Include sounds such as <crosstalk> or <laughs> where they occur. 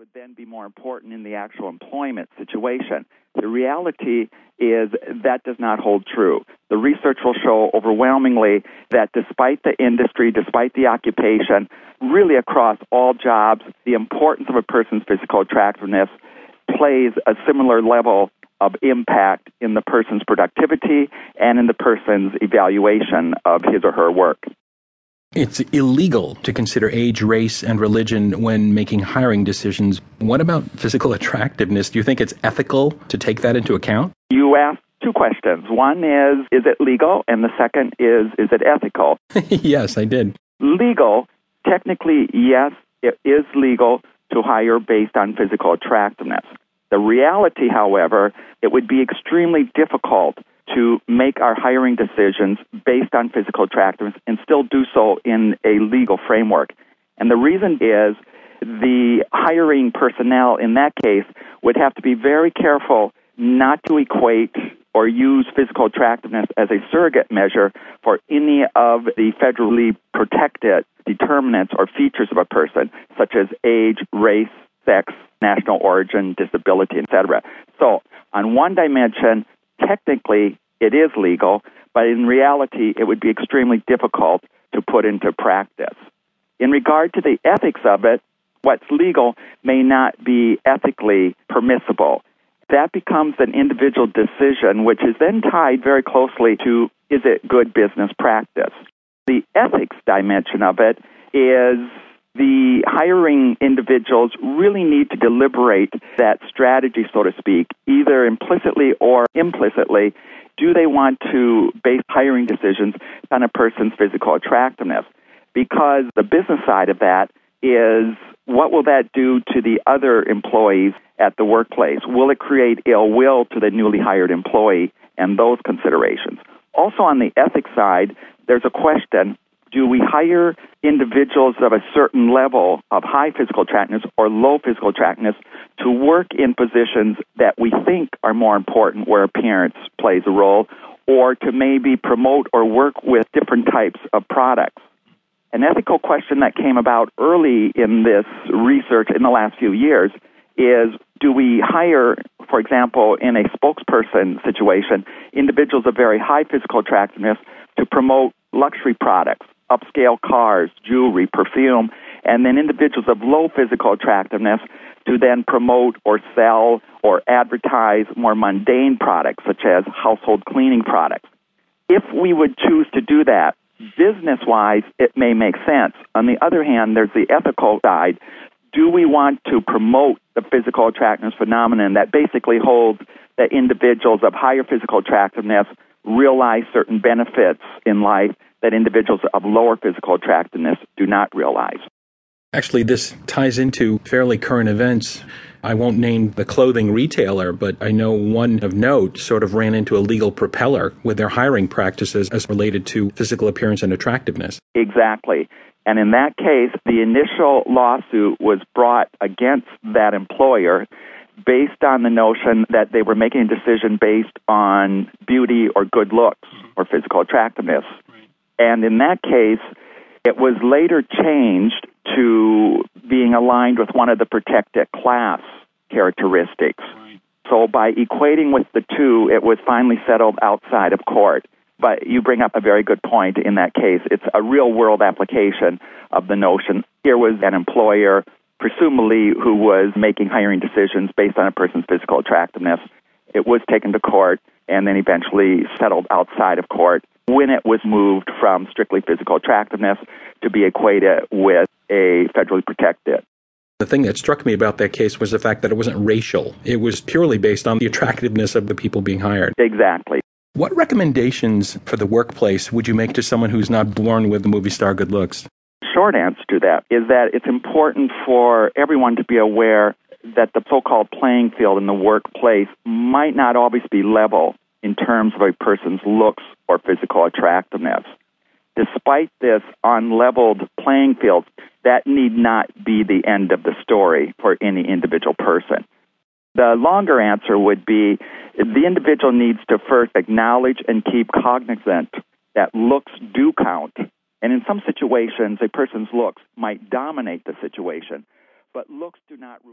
would then be more important in the actual employment situation. The reality is that does not hold true. The research will show overwhelmingly that despite the industry, despite the occupation, really across all jobs, the importance of a person's physical attractiveness plays a similar level of impact in the person's productivity and in the person's evaluation of his or her work. It's illegal to consider age, race, and religion when making hiring decisions. What about physical attractiveness? Do you think it's ethical to take that into account? You asked two questions. One is, is it legal? And the second is, is it ethical? <laughs> yes, I did. Legal, technically, yes, it is legal to hire based on physical attractiveness. The reality, however, it would be extremely difficult to make our hiring decisions based on physical attractiveness and still do so in a legal framework. And the reason is the hiring personnel in that case would have to be very careful not to equate or use physical attractiveness as a surrogate measure for any of the federally protected determinants or features of a person, such as age, race, sex, national origin, disability, etc. So, on one dimension, technically it is legal, but in reality it would be extremely difficult to put into practice. In regard to the ethics of it, what's legal may not be ethically permissible. That becomes an individual decision, which is then tied very closely to is it good business practice? The ethics dimension of it is the hiring individuals really need to deliberate that strategy, so to speak, either implicitly or implicitly. Do they want to base hiring decisions on a person's physical attractiveness? Because the business side of that is what will that do to the other employees at the workplace? Will it create ill will to the newly hired employee and those considerations? Also, on the ethics side, there's a question do we hire individuals of a certain level of high physical attractiveness or low physical attractiveness to work in positions that we think are more important where appearance plays a role or to maybe promote or work with different types of products? An ethical question that came about early in this research in the last few years is do we hire, for example, in a spokesperson situation, individuals of very high physical attractiveness to promote luxury products upscale cars, jewelry, perfume, and then individuals of low physical attractiveness to then promote or sell or advertise more mundane products such as household cleaning products. If we would choose to do that, business wise, it may make sense. On the other hand, there's the ethical side. Do we want to promote the physical attractiveness phenomenon that basically holds that individuals of higher physical attractiveness realize certain benefits in life that individuals of lower physical attractiveness do not realize. Actually, this ties into fairly current events. I won't name the clothing retailer, but I know one of note sort of ran into a legal propeller with their hiring practices as related to physical appearance and attractiveness. Exactly. And in that case, the initial lawsuit was brought against that employer based on the notion that they were making a decision based on beauty or good looks mm-hmm. or physical attractiveness. And in that case, it was later changed to being aligned with one of the protected class characteristics. Right. So by equating with the two, it was finally settled outside of court. But you bring up a very good point in that case. It's a real world application of the notion. Here was an employer, presumably, who was making hiring decisions based on a person's physical attractiveness. It was taken to court and then eventually settled outside of court when it was moved from strictly physical attractiveness to be equated with a federally protected. The thing that struck me about that case was the fact that it wasn't racial. It was purely based on the attractiveness of the people being hired. Exactly. What recommendations for the workplace would you make to someone who's not born with the movie star good looks? Short answer to that is that it's important for everyone to be aware that the so called playing field in the workplace might not always be level in terms of a person's looks or physical attractiveness. Despite this unleveled playing field, that need not be the end of the story for any individual person. The longer answer would be the individual needs to first acknowledge and keep cognizant that looks do count. And in some situations, a person's looks might dominate the situation, but looks do not rule.